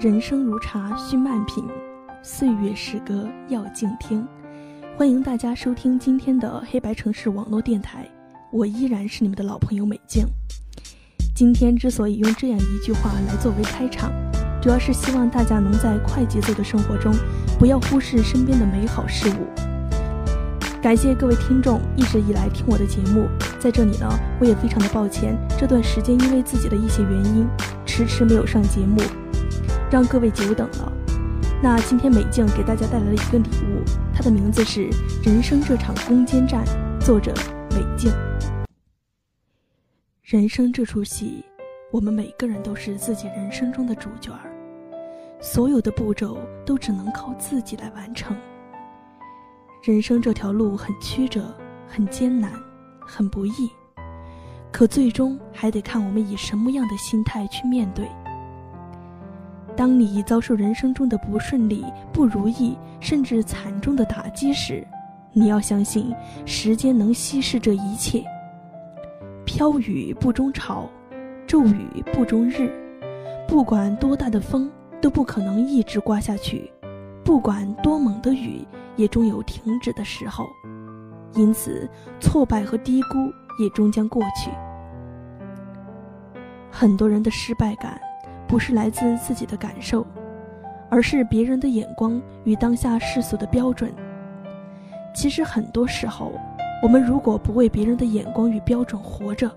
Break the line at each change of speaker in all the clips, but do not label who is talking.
人生如茶，需慢品；岁月是歌，要静听。欢迎大家收听今天的黑白城市网络电台，我依然是你们的老朋友美静。今天之所以用这样一句话来作为开场，主要是希望大家能在快节奏的生活中，不要忽视身边的美好事物。感谢各位听众一直以来听我的节目，在这里呢，我也非常的抱歉，这段时间因为自己的一些原因。迟迟没有上节目，让各位久等了。那今天美静给大家带来了一个礼物，它的名字是《人生这场攻坚战》，作者美静。人生这出戏，我们每个人都是自己人生中的主角儿，所有的步骤都只能靠自己来完成。人生这条路很曲折，很艰难，很不易。可最终还得看我们以什么样的心态去面对。当你遭受人生中的不顺利、不如意，甚至惨重的打击时，你要相信时间能稀释这一切。飘雨不终朝，骤雨不终日，不管多大的风都不可能一直刮下去，不管多猛的雨也终有停止的时候。因此，挫败和低估。也终将过去。很多人的失败感，不是来自自己的感受，而是别人的眼光与当下世俗的标准。其实很多时候，我们如果不为别人的眼光与标准活着，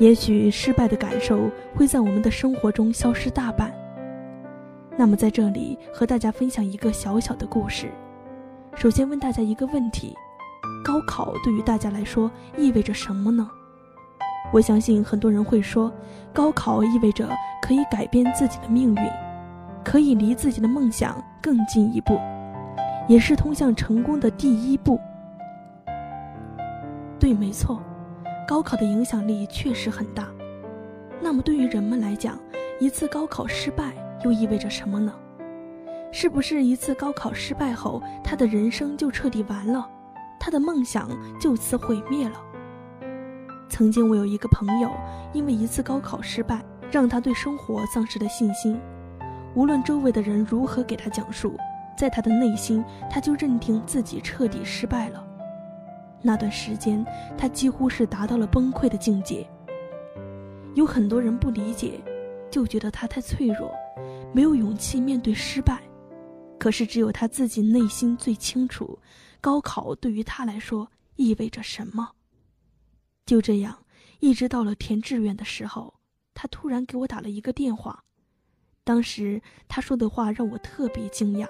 也许失败的感受会在我们的生活中消失大半。那么在这里和大家分享一个小小的故事。首先问大家一个问题。高考对于大家来说意味着什么呢？我相信很多人会说，高考意味着可以改变自己的命运，可以离自己的梦想更进一步，也是通向成功的第一步。对，没错，高考的影响力确实很大。那么对于人们来讲，一次高考失败又意味着什么呢？是不是一次高考失败后，他的人生就彻底完了？他的梦想就此毁灭了。曾经我有一个朋友，因为一次高考失败，让他对生活丧失了信心。无论周围的人如何给他讲述，在他的内心，他就认定自己彻底失败了。那段时间，他几乎是达到了崩溃的境界。有很多人不理解，就觉得他太脆弱，没有勇气面对失败。可是只有他自己内心最清楚。高考对于他来说意味着什么？就这样，一直到了填志愿的时候，他突然给我打了一个电话。当时他说的话让我特别惊讶。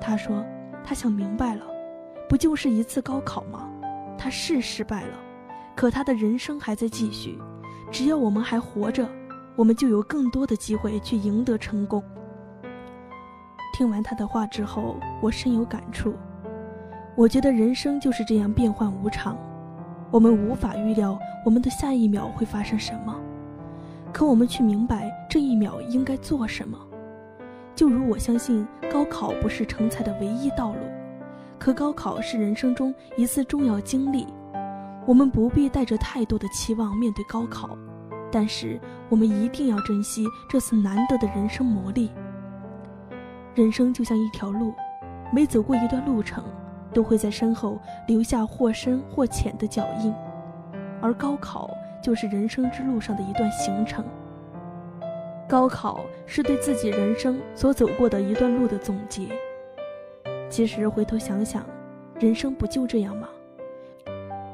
他说他想明白了，不就是一次高考吗？他是失败了，可他的人生还在继续。只要我们还活着，我们就有更多的机会去赢得成功。听完他的话之后，我深有感触。我觉得人生就是这样变幻无常，我们无法预料我们的下一秒会发生什么，可我们却明白这一秒应该做什么。就如我相信高考不是成才的唯一道路，可高考是人生中一次重要经历，我们不必带着太多的期望面对高考，但是我们一定要珍惜这次难得的人生磨砺。人生就像一条路，每走过一段路程。都会在身后留下或深或浅的脚印，而高考就是人生之路上的一段行程。高考是对自己人生所走过的一段路的总结。其实回头想想，人生不就这样吗？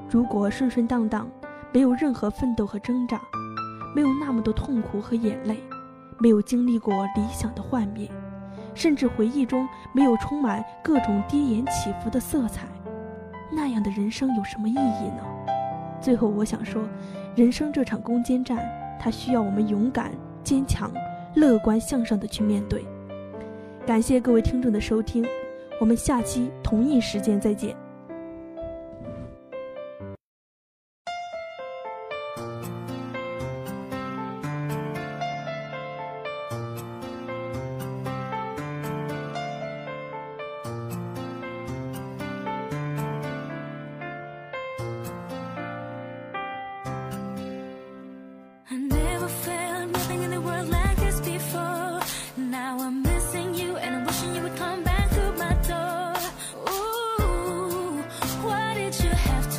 如果顺顺当当，没有任何奋斗和挣扎，没有那么多痛苦和眼泪，没有经历过理想的幻灭。甚至回忆中没有充满各种跌宕起伏的色彩，那样的人生有什么意义呢？最后，我想说，人生这场攻坚战，它需要我们勇敢、坚强、乐观向上的去面对。感谢各位听众的收听，我们下期同一时间再见。have to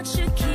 what you can.